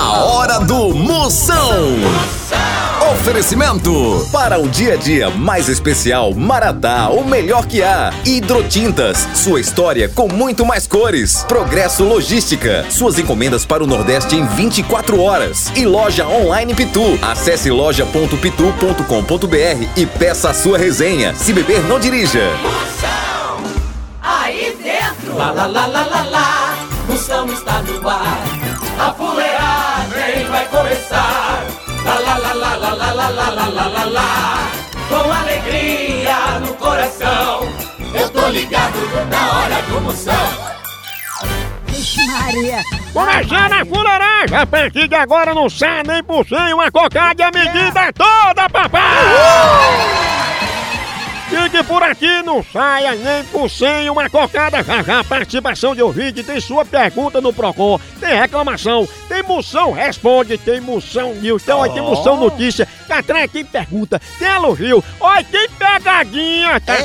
A hora do Moção. Oferecimento para um dia a dia mais especial, Maratá, o melhor que há. Hidrotintas, sua história com muito mais cores. Progresso Logística, suas encomendas para o Nordeste em 24 horas. E loja online Pitu. Acesse loja.pitu.com.br e peça a sua resenha. Se beber, não dirija. Moção, aí dentro. Lá, lá, lá, lá, lá, lá. Moção está no ar. A fuleagem vai começar. Lá, lá, lá, lá, lá, lá, lá, lá, lá, lá, lá, lá. Com alegria no coração. Eu tô ligado na hora do Moção. Maria. Começando a fuleiragem, a partir de agora não sai nem por cem uma cocada e a medida é toda, papai! Fique por aqui, não saia nem por cem uma cocada. Já já, participação de ouvinte, tem sua pergunta no Procon, tem reclamação, tem moção, responde, tem moção news, então aí tem moção notícia, Catrai tem pergunta, tem elogio, olha, tem pegadinha, tá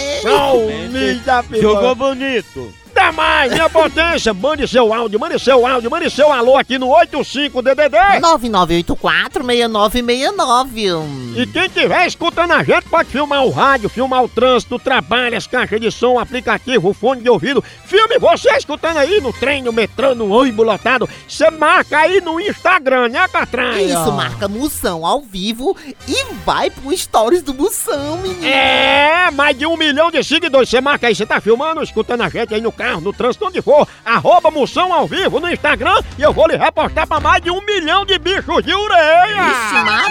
Jogou bonito. Dá mais, minha potência! Mande seu áudio, mande seu áudio, mande seu alô aqui no 85DDD! 9984-6969. E quem estiver escutando a gente pode filmar o rádio, filmar o trânsito, o trabalho, as caixas de som, o aplicativo, o fone de ouvido. Filme você escutando aí no trem, no metrô, no ônibus lotado. Você marca aí no Instagram, né, Catranha? Isso, marca Moção ao vivo e vai pro Stories do Moção, menino. É, mais de um milhão de seguidores. Você marca aí, você tá filmando, escutando a gente aí no carro, no trânsito, onde for. Arroba Moção ao vivo no Instagram e eu vou lhe repostar pra mais de um milhão de bichos de ureia.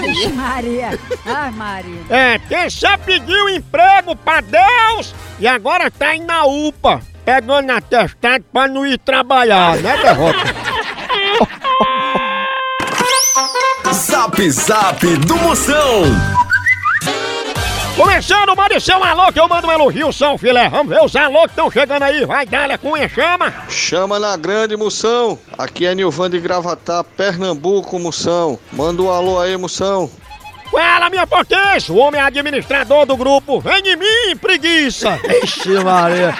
Vixe Maria. Ai, Maria. É, quem já pediu emprego pra Deus e agora tá indo na UPA, pegando atestado pra não ir trabalhar, né, Derrota? Zap Zap do Moção. Começando, mande seu alô que eu mando um elogio, São Filé. Vamos ver os alô que estão chegando aí. Vai, Dália Cunha, chama. Chama na grande moção. Aqui é Nilvan de Gravatá, Pernambuco, moção. Manda um alô aí, moção. Fala, minha potência, o homem administrador do grupo. Vem de mim, preguiça. Ixi, Maria.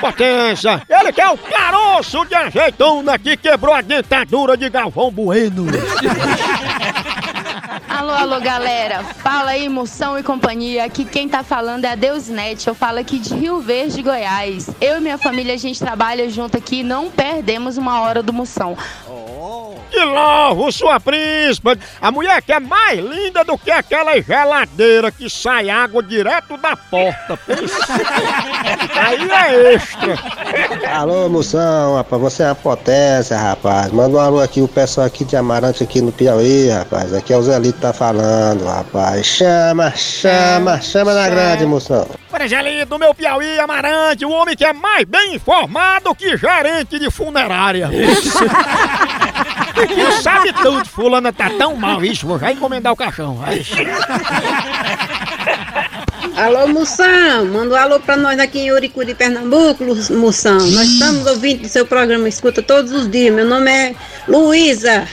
Potência, ele que é o caroço de azeitona que quebrou a dentadura de Galvão Bueno. Alô, alô, galera. Fala aí, Moção e companhia. Aqui quem tá falando é a Deusnet. Eu falo aqui de Rio Verde, Goiás. Eu e minha família, a gente trabalha junto aqui não perdemos uma hora do Moção. Que louvo, sua príncipa! A mulher que é mais linda do que aquela geladeira que sai água direto da porta. Aí é extra. Alô, moção, rapaz, você é a potência, rapaz. Manda um alô aqui, o pessoal aqui de Amarante aqui no Piauí, rapaz. Aqui é o Zelito tá falando, rapaz. Chama, chama, chama na grande, moção. Pregelito do meu Piauí, Amarante, o homem que é mais bem informado que gerente de funerária. E sabe tudo, fulana tá tão mal, isso, vou já encomendar o caixão. Ixi. Alô, Moção, manda um alô pra nós aqui em Uricu de Pernambuco, Moção. Nós estamos ouvindo o seu programa, escuta todos os dias. Meu nome é Luísa.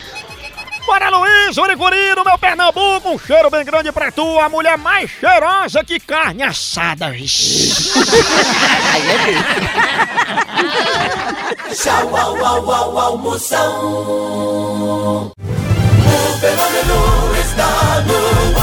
Bora, Luiz, Uricuri, no meu Pernambuco, um cheiro bem grande pra tu, a mulher mais cheirosa que carne assada. Tchau, au, au, au, au, Moção. O fenômeno está no ar.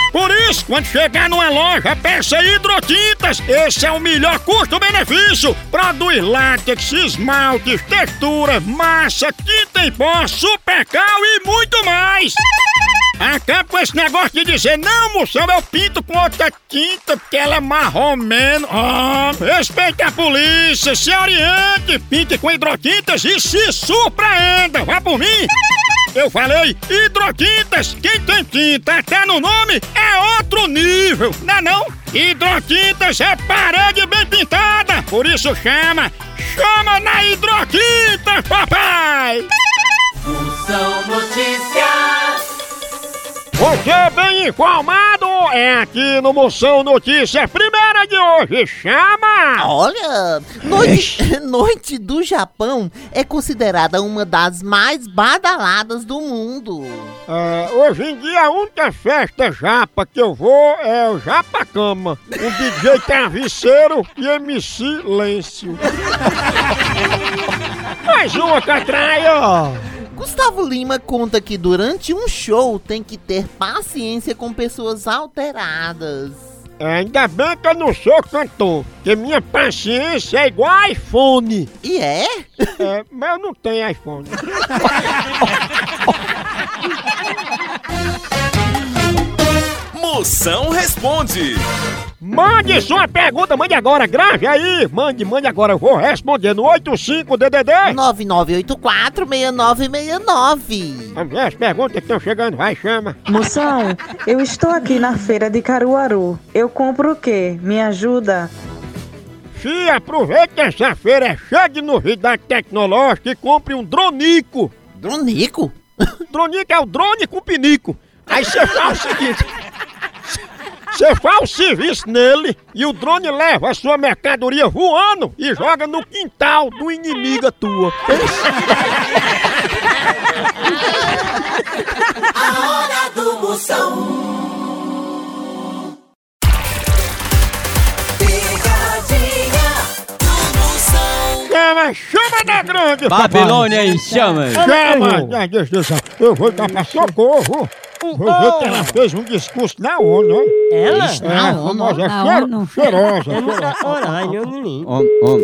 Por isso, quando chegar numa loja, peça hidrotintas. Esse é o melhor custo-benefício. Produz látex, esmaltes, texturas, massa, tinta em pó, supercal e muito mais. Acaba com esse negócio de dizer, não, moção, eu pinto com outra tinta porque ela é marromeno. Ah, respeite a polícia, se oriente, pinte com hidrotintas e se surpreenda. Vá por mim. Eu falei hidrotintas. Quem tem tinta até no nome é outro nível, não é não? Hidrotintas é parede bem pintada, por isso chama, chama na hidrotinta, papai! Moção Notícias. Você bem informado é aqui no Moção Notícias, de hoje, chama! Olha, noite, noite do Japão é considerada uma das mais badaladas do mundo. É, hoje em dia a única festa japa que eu vou é o Japacama, o DJ Travesseiro e MC Lêncio. Mais uma catraia! Gustavo Lima conta que durante um show tem que ter paciência com pessoas alteradas. É, ainda bem que eu não sou cantor, que minha paciência é igual iPhone. E é? É, mas eu não tenho iPhone. Moção responde. Mande sua pergunta, mande agora, grave aí. Mande, mande agora, eu vou responder no 85DDD. 99846969. Vamos ver as perguntas que estão chegando, vai, chama. Moção, eu estou aqui na feira de Caruaru. Eu compro o quê? Me ajuda? Fia, aproveita que essa feira é cheia de novidade tecnológica e compre um dronico. Dronico? Dronico é o drone com pinico. Aí você faz o seguinte. Você faz o serviço nele e o drone leva a sua mercadoria voando e joga no quintal do inimigo tua. A hora do Moção. Chama, chama da grande, Babilônia em chamas. Chama! Deixa. Eu vou dar pra socorro. Que ela fez um discurso na ONU, ó. Ela? É, Na ONU? famosa, Na cheiro- ONU. cheirosa. cheirosa. Om.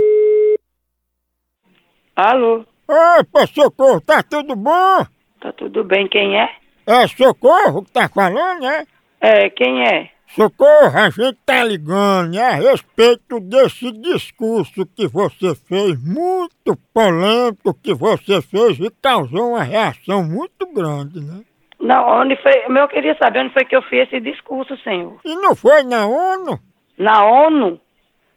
Alô, Opa, Socorro, tá tudo bom? tá tudo bem? Quem é? É Socorro que tá falando, né? É, quem é? Socorro, a gente tá ligando né, a respeito desse discurso que você fez, muito polêmico que você fez e causou uma reação muito grande, né? Não, onde foi? Eu queria saber onde foi que eu fiz esse discurso, senhor. E não foi na ONU? Na ONU?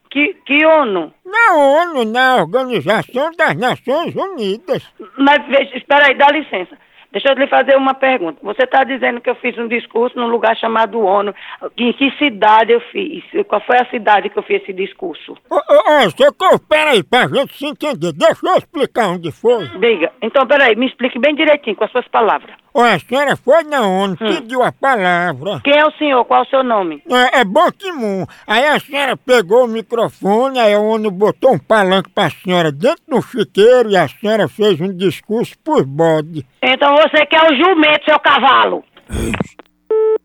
Que, que ONU? Na ONU, na Organização das Nações Unidas. Mas veja, espera aí, dá licença. Deixa eu lhe fazer uma pergunta. Você está dizendo que eu fiz um discurso num lugar chamado ONU. Em que cidade eu fiz? Qual foi a cidade que eu fiz esse discurso? Ô, ô, ô, Socorro, peraí, pra gente se entender, deixa eu explicar onde foi. Diga. Então, peraí, me explique bem direitinho, com as suas palavras. Ó, a senhora foi na ONU, pediu a palavra. Quem é o senhor? Qual é o seu nome? É, é Ban Ki-moon. Aí a senhora pegou o microfone, aí a ONU botou um palanque pra senhora dentro do chiqueiro e a senhora fez um discurso por bode. Então você quer o jumento, seu cavalo.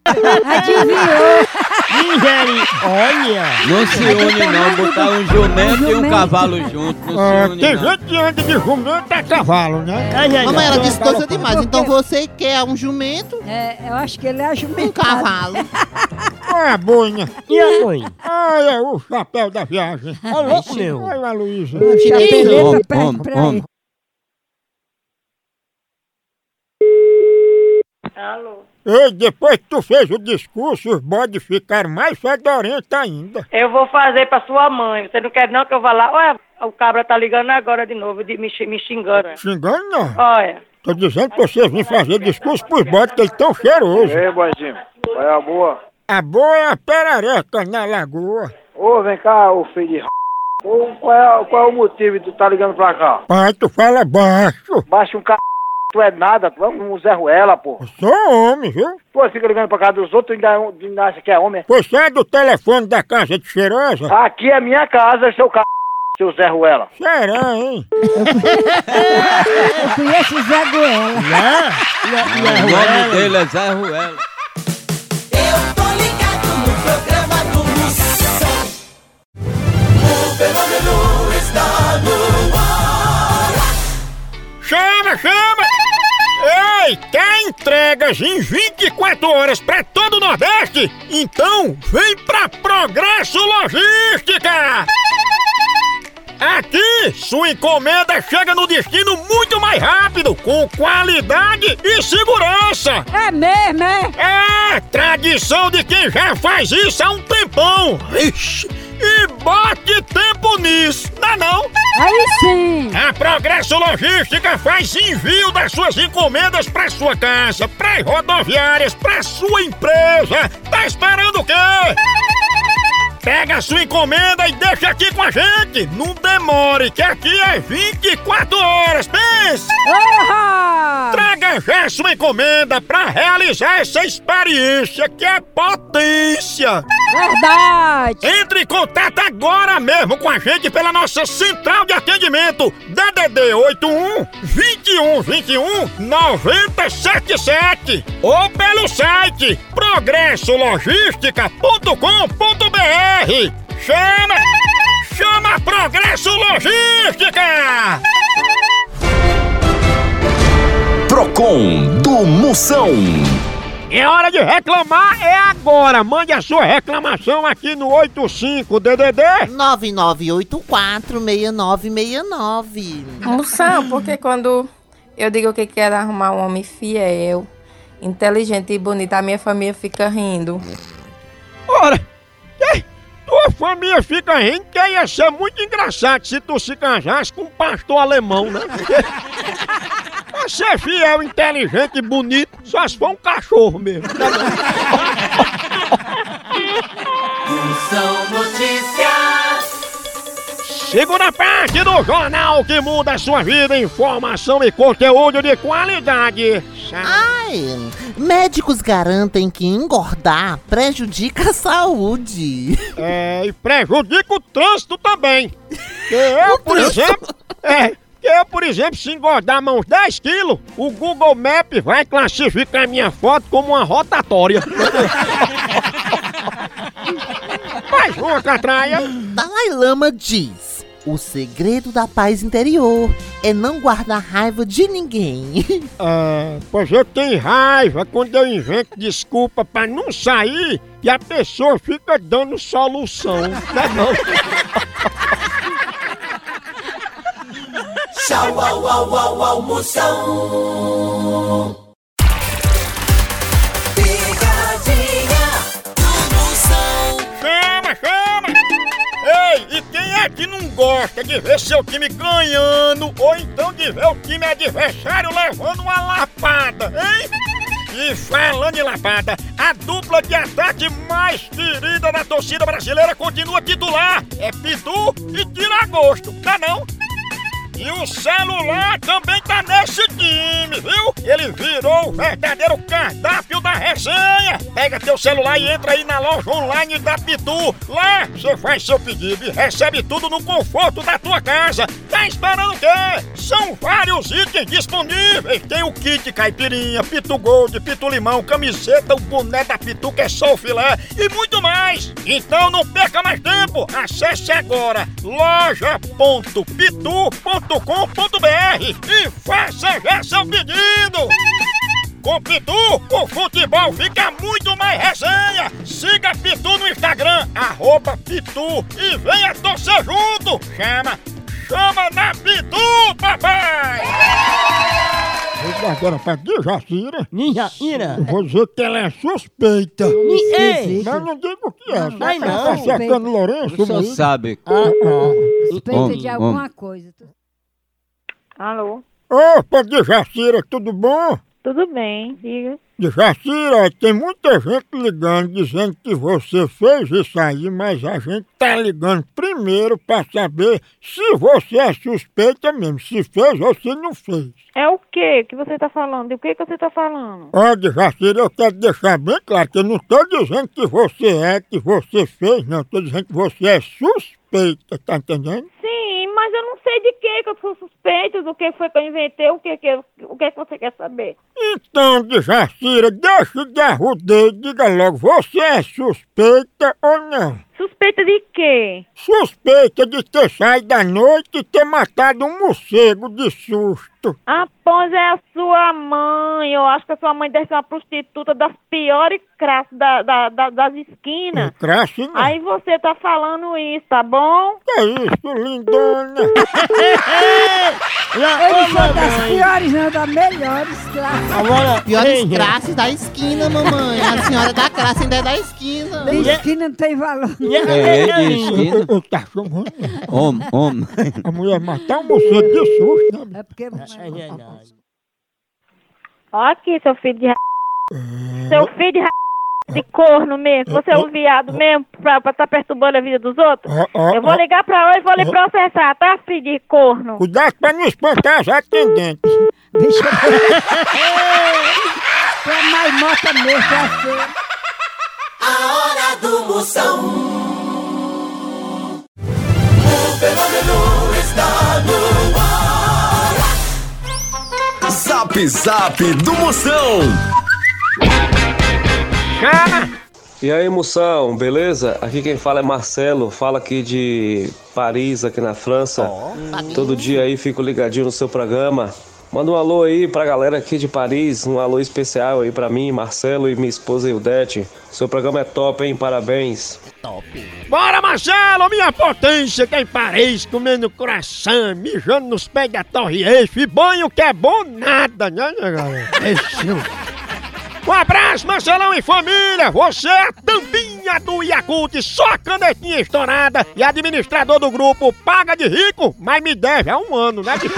Adivinhou? Olha! Não se une não, botar um jumento e um cavalo junto, não Ah, se une tem não. gente que anda de jumento a cavalo, né? Mamãe, ela disse coisa demais. Então você quer um jumento, É, eu acho que ele é um ajumentado. cavalo. Olha a boina. E a mãe? Olha o chapéu da viagem. Ô, louco, meu. Olha a Luísa. Pra om. ele. Alô? Ei, depois que tu fez o discurso, os bodes ficaram mais fedorentos ainda. Eu vou fazer pra sua mãe. Você não quer não que eu vá lá? Olha, o cabra tá ligando agora de novo, de, me, me xingando. Xingando não. Olha. Tô dizendo que vocês vêm fazer discurso pros bodes que eles tão cheirosos. Ei, boizinho, qual é a boa? A boa é a perareca na lagoa. Ô, vem cá, ô filho de r... Ô, qual, é, qual é o motivo de tu tá ligando pra cá? Pai, tu fala baixo. Baixa um c... Tu é nada, tu é um Zé Ruela, pô. Sou homem, viu? Pô, fica ligando pra casa dos outros e ainda, ainda acha que é homem. Pois sai do telefone da casa de cheirosa. Aqui é minha casa, seu c... Seu Zé Ruela. Será, hein? Eu conheço o Zé Goela. O nome dele é Zé Ruela. Eu tô ligado no programa do Moção. O fenômeno está no ar. Chama, chama! Ei, quer entregas em 24 horas pra todo o Nordeste? Então vem pra Progresso Logística! Aqui, sua encomenda chega no destino muito mais rápido, com qualidade e segurança! É mesmo, é? É, tradição de quem já faz isso há um tempão! Ixi, E bote tempo nisso, dá não? Aí sim! A Progresso Logística faz envio das suas encomendas para sua casa, para rodoviárias, para sua empresa. Tá esperando o quê? Pega a sua encomenda e deixa aqui com a gente. Não demore, que aqui é 24 horas. Pense! Traga já sua encomenda para realizar essa experiência que é potência. Verdade! Entre em contato agora mesmo com a gente pela nossa central de atendimento DDD 81 21 21 977 ou pelo site progressologística.com.br. Chama! Chama Progresso Logística! Procon do Moção. É hora de reclamar, é agora! Mande a sua reclamação aqui no 85 DDD 99846969. Moção, porque quando eu digo que quero arrumar um homem fiel, inteligente e bonito, a minha família fica rindo. Ora, que? tua família fica rindo que ia ser muito engraçado se tu se casasse com um pastor alemão, né? Pra ser fiel, inteligente e bonito, só se for um cachorro mesmo. Moção Notícias. Segunda parte do jornal que muda a sua vida, informação e conteúdo de qualidade. Ai, médicos garantem que engordar prejudica a saúde. É, e prejudica o trânsito também. Eu, por exemplo, é, que eu, por exemplo, se engordar uns 10 quilos, o Google Maps vai classificar minha foto como uma rotatória. Mais uma catraia. Dalai Lama diz: o segredo da paz interior é não guardar raiva de ninguém. É, pois eu tenho raiva quando eu invento desculpa pra não sair e a pessoa fica dando solução. Não é não? Au. Picadinha Moção. Chama, chama! Ei, e quem é que não gosta de ver seu time ganhando ou então de ver o time adversário levando uma lapada, hein? E falando em lapada, a dupla de ataque mais querida da torcida brasileira continua titular. É Pitu e Tiragosto, tá não? E o celular também tá nesse time, viu? Ele virou o verdadeiro cardápio da resenha. Pega teu celular e entra aí na loja online da Pitu. Lá você faz seu pedido e recebe tudo no conforto da tua casa. Tá esperando o quê? São vários itens disponíveis. Tem o kit caipirinha, Pitu Gold, Pitu Limão, camiseta, o boné da Pitu que é só o filé e muito mais. Então não perca mais tempo. Acesse agora loja.pitu.com.br e faça já seu pedido. Com Pitu, o futebol fica muito mais resenha. Siga Pitu no Instagram, arroba Pitu e venha torcer junto. Chama, chama na Pitu, papai! Vou agora pra Dijacira. Ninjaira. Vou dizer que ela é suspeita. Ei. Mas não digo o que é. Ai, Tá não. cercando Lourenço? Comigo? sabe. Ah, ah. Suspeita de alguma coisa. Alô? Opa, Dijacira, tudo bom? Tudo bem, diga. Jacira, tem muita gente ligando dizendo que você fez isso aí, mas a gente tá ligando primeiro pra saber se você é suspeita mesmo, se fez ou se não fez. É o que que você tá falando? De o que que você tá falando? Olha, Jacira, eu quero deixar bem claro que eu não tô dizendo que você é, que você fez, não. Tô dizendo que você é suspeita, tá entendendo? Sim, mas eu não sei de que que eu sou suspeita, do que foi que eu inventei, o que que, o que que você quer saber? Então, Jacira, deixa de arrudeio, diga logo, você é suspeita ou não? Suspeita de quê? Suspeita de ter saído à noite e ter matado um morcego de susto. Após é a sua mãe, eu acho que a sua mãe deve ser uma prostituta das piores classes da, da, da- das esquinas. Crasse não. Aí você tá falando isso, tá bom? Que isso, lindona? Eles são das piores, não, das melhores classes. Agora, Piores classes da esquina, mamãe. A senhora da classe ainda é da esquina. Diz que não tem valor. É, de esquina. Eu tá chamando. Homem, homem. A mulher matar um moço de susto, né? É porque não Ó aqui, seu filho de ra... Seu filho de ra... de corno mesmo. Você é um viado mesmo pra estar tá perturbando a vida dos outros? Eu vou ligar pra hoje e vou lhe processar, tá, filho de corno? Cuidado pra não espantar as atendentes. Deixa eu Tu é mais morta mesmo, é assim. A hora do Moção. Fenômeno está no ar. Zap Zap do Moção. E aí, moção, beleza? Aqui quem fala é Marcelo, fala aqui de Paris, aqui na França. Todo dia aí fico ligadinho no seu programa. Manda um alô aí pra galera aqui de Paris, um alô especial aí pra mim, Marcelo e minha esposa Ildete. Seu programa é top, hein? Parabéns. Bora, Marcelo, minha potência, quem Paris, comendo coração, mijando nos pés da Torre Eiffel e banho que é bom nada, né, né, galera? Um abraço, Marcelão e família! Você é a tampinha do Yakult, só canetinha estourada e administrador do grupo paga de rico, mas me deve há um ano, né, de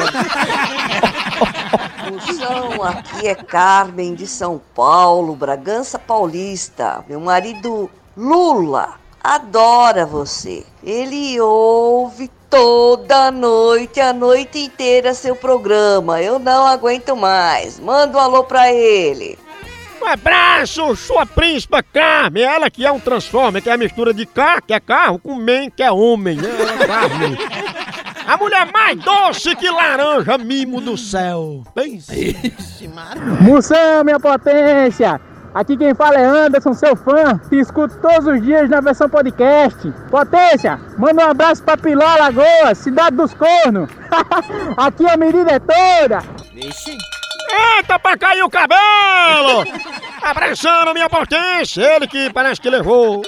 Moção, aqui é Carmen de São Paulo, Bragança Paulista. Meu marido Lula adora você. Ele ouve toda noite, a noite inteira seu programa. Eu não aguento mais. Manda um alô pra ele. Um abraço, sua príncipa Carmen, ela que é um transformer, que é a mistura de K, que é carro, com men, que é homem, né? É Carmen. A mulher mais doce que laranja mimo do céu. Pensa. Moção, minha potência! Aqui quem fala é Anderson, seu fã, que escuto todos os dias na versão podcast. Potência, manda um abraço pra Piló Lagoas, cidade dos cornos. Aqui a medida é toda. Eita, pra cair o cabelo! Abraçando minha potência, ele que parece que levou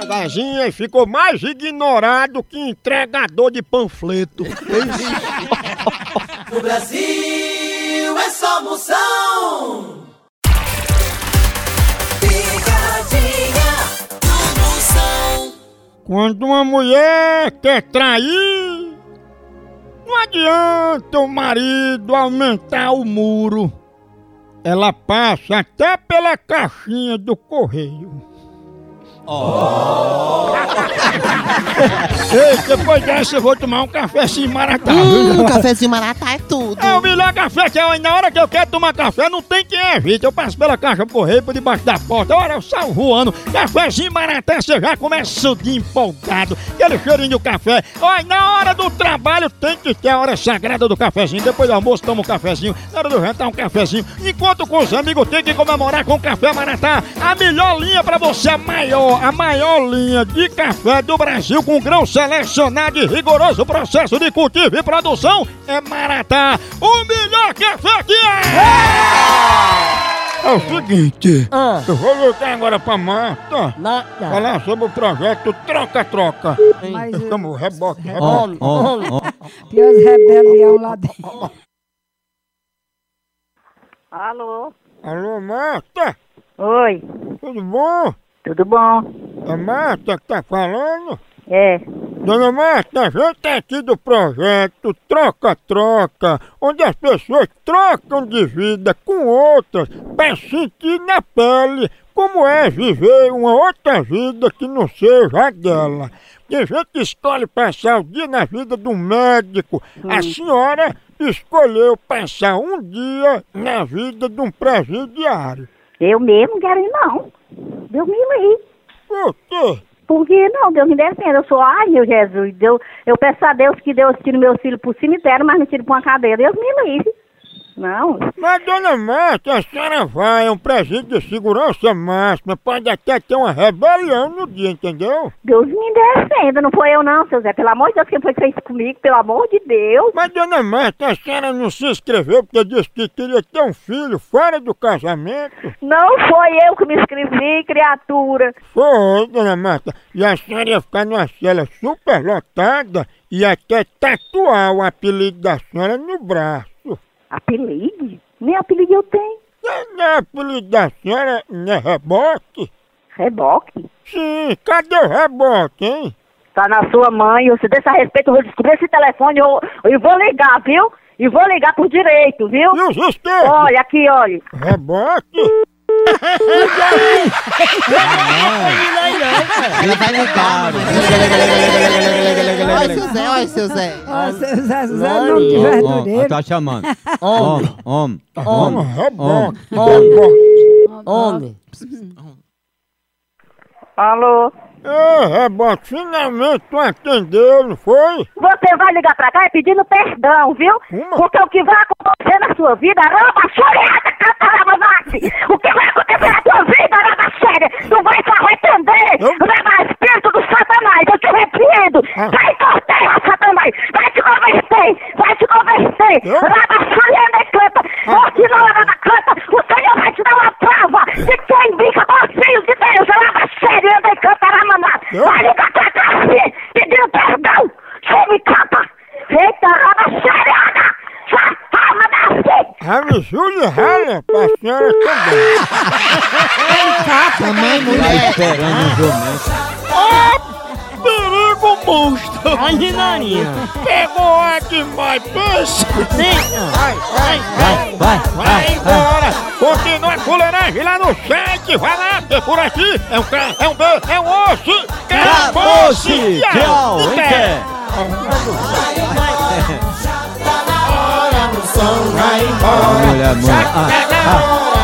a gazinha e ficou mais ignorado que entregador de panfleto. No Brasil é só Moção. Picadinha do Moção. Quando uma mulher quer trair, não adianta o marido aumentar o muro. Ela passa até pela caixinha do correio. Ei, depois dessa eu vou tomar um cafezinho maratá. Hum, cafezinho maratá é tudo. É o melhor café que é. Na hora que eu quero tomar café, não tem quem evite. Eu passo pela caixa correio por debaixo da porta. Olha, eu saio voando. Cafezinho maratá, você já começa de empolgado. Aquele cheirinho do café. Olha, na hora do trabalho tem que ter a hora sagrada do cafezinho. Depois do almoço, toma um cafezinho. Na hora do jantar, um cafezinho. Enquanto com os amigos, tem que comemorar com o café maratá. A melhor linha pra você, a maior, a maior linha de café do Brasil com grão selecionado e rigoroso processo de cultivo e produção é Maratá. O melhor café que é! É o seguinte, eu vou ligar agora pra Marta falar sobre o projeto Troca-Troca. Mas, Eu chamo reboque, Ó, reboque. ó, ó. Tem os rebelião lá dentro. Alô? Alô, Marta? Oi. Tudo bom? Tudo bom? É Marta que tá falando? É. Dona Marta, a gente é aqui do projeto Troca-Troca, onde as pessoas trocam de vida com outras para sentir na pele como é viver uma outra vida que não seja a dela. Tem gente que escolhe passar o dia na vida de um médico. A senhora escolheu passar um dia na vida de um presidiário. Eu mesmo quero ir não. Deus me livre. Por quê? Por que não? Deus me defenda. Eu sou, ai meu Jesus, Deus, eu peço a Deus que Deus tire meus filhos pro cemitério, mas não tire pra uma cadeia. Deus me livre. Não. Mas, dona Marta, a senhora vai, é um presídio de segurança máxima, pode até ter uma rebelião no dia, entendeu? Deus me defenda. Não foi eu não, seu Zé. Pelo amor de Deus, quem foi que fez isso comigo? Pelo amor de Deus. Mas, dona Marta, a senhora não se inscreveu porque disse que queria ter um filho fora do casamento? Não foi eu que me inscrevi, criatura. Foi, dona Marta. E a senhora ia ficar numa cela super lotada e até tatuar o apelido da senhora no braço. Apelido? Nem apelido eu tenho. Não, não é apelido da senhora, não é reboque? Reboque? Sim, cadê o reboque, hein? Tá na sua mãe, você deixa a respeito, eu vou descobrir esse telefone eu, eu vou ligar, viu? E vou ligar por direito, viu? E os esquerdos? Olha, aqui, olha. Reboque? Ele vai ligar. Olha seu Zé, olha seu Zé. Ó, seu Zé, Zé não de Ó, verdureiro. tá chamando. Homem. Homem, homem, Homem, reboque. Homem. Alô? Ei, reboque, finalmente tu atendeu, não foi? Você vai ligar pra cá e pedindo perdão, viu? Porque o que vai acontecer na sua vida, raba choriada, cantarabanasse! O que vai acontecer na tua vida, raba séria? Tu vai se arrepender! Raba espírito do satanás, eu te repreendo! Vai cortar, satanás! Vai te converter! Vai te converter! Raba choriada e canta! Você não raba canta! O Senhor vai te dar uma prova de quem bica com os filhos de Deus! Raba séria e cantarabanasse! Vai ligar pra cá, filho, pedindo perdão! Você me canta! Eita, raba choriada! Safada da Júlia rala pra senhora também. Também, Tá mulher. esperando um jumento. Ó, perigo monstro! Ai, Rinarinha. Pegou a demais, pensa! Vai, vai, vai! Vai, Vai embora! Continua a fuleiragem lá no site! Vai lá, porque por aqui é um K, é um B, é um osso! Acabou-se! Tchau, Em em pé. pé. Hora do som vai embora. Olha, mãe. Ah, ah.